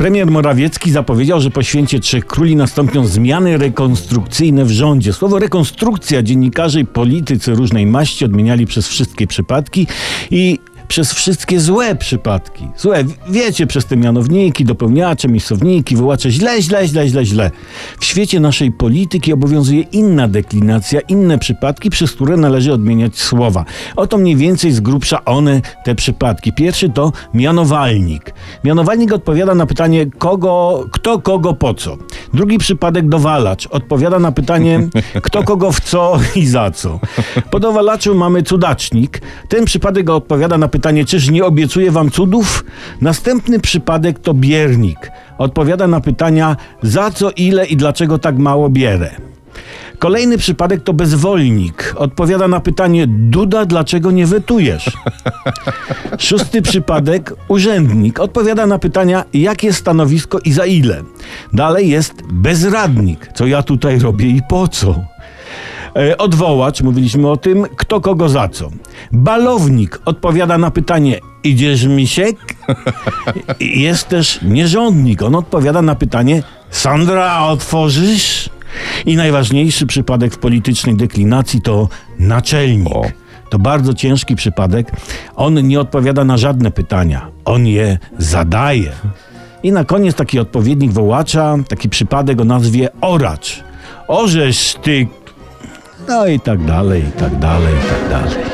Premier Morawiecki zapowiedział, że po święcie Trzech Króli nastąpią zmiany rekonstrukcyjne w rządzie. Słowo rekonstrukcja dziennikarze i politycy różnej maści odmieniali przez wszystkie przypadki i przez wszystkie złe przypadki. Złe, wiecie, przez te mianowniki, dopełniacze, miejscowniki, wołacze źle, źle, źle, źle, źle. W świecie naszej polityki obowiązuje inna deklinacja, inne przypadki, przez które należy odmieniać słowa. Oto mniej więcej z grubsza one, te przypadki. Pierwszy to mianowalnik. Mianowalnik odpowiada na pytanie kogo, kto kogo po co. Drugi przypadek dowalacz. Odpowiada na pytanie kto kogo w co i za co. Po dowalaczu mamy cudacznik. Ten przypadek odpowiada na pytanie czyż nie obiecuje wam cudów? Następny przypadek to biernik. Odpowiada na pytania, za co, ile i dlaczego tak mało bierę. Kolejny przypadek to bezwolnik. Odpowiada na pytanie, Duda, dlaczego nie wetujesz? Szósty przypadek, urzędnik. Odpowiada na pytania, jakie stanowisko i za ile. Dalej jest bezradnik. Co ja tutaj robię i po co? E, odwołacz, mówiliśmy o tym, kto kogo za co. Balownik odpowiada na pytanie, idziesz misiek? Jest też nierządnik, on odpowiada na pytanie, Sandra, otworzysz? I najważniejszy przypadek w politycznej deklinacji to naczelnik. O. To bardzo ciężki przypadek. On nie odpowiada na żadne pytania, on je zadaje. I na koniec taki odpowiednik wołacza, taki przypadek o nazwie oracz. Orzesz ty no i tak dalej, i tak dalej, i tak dalej.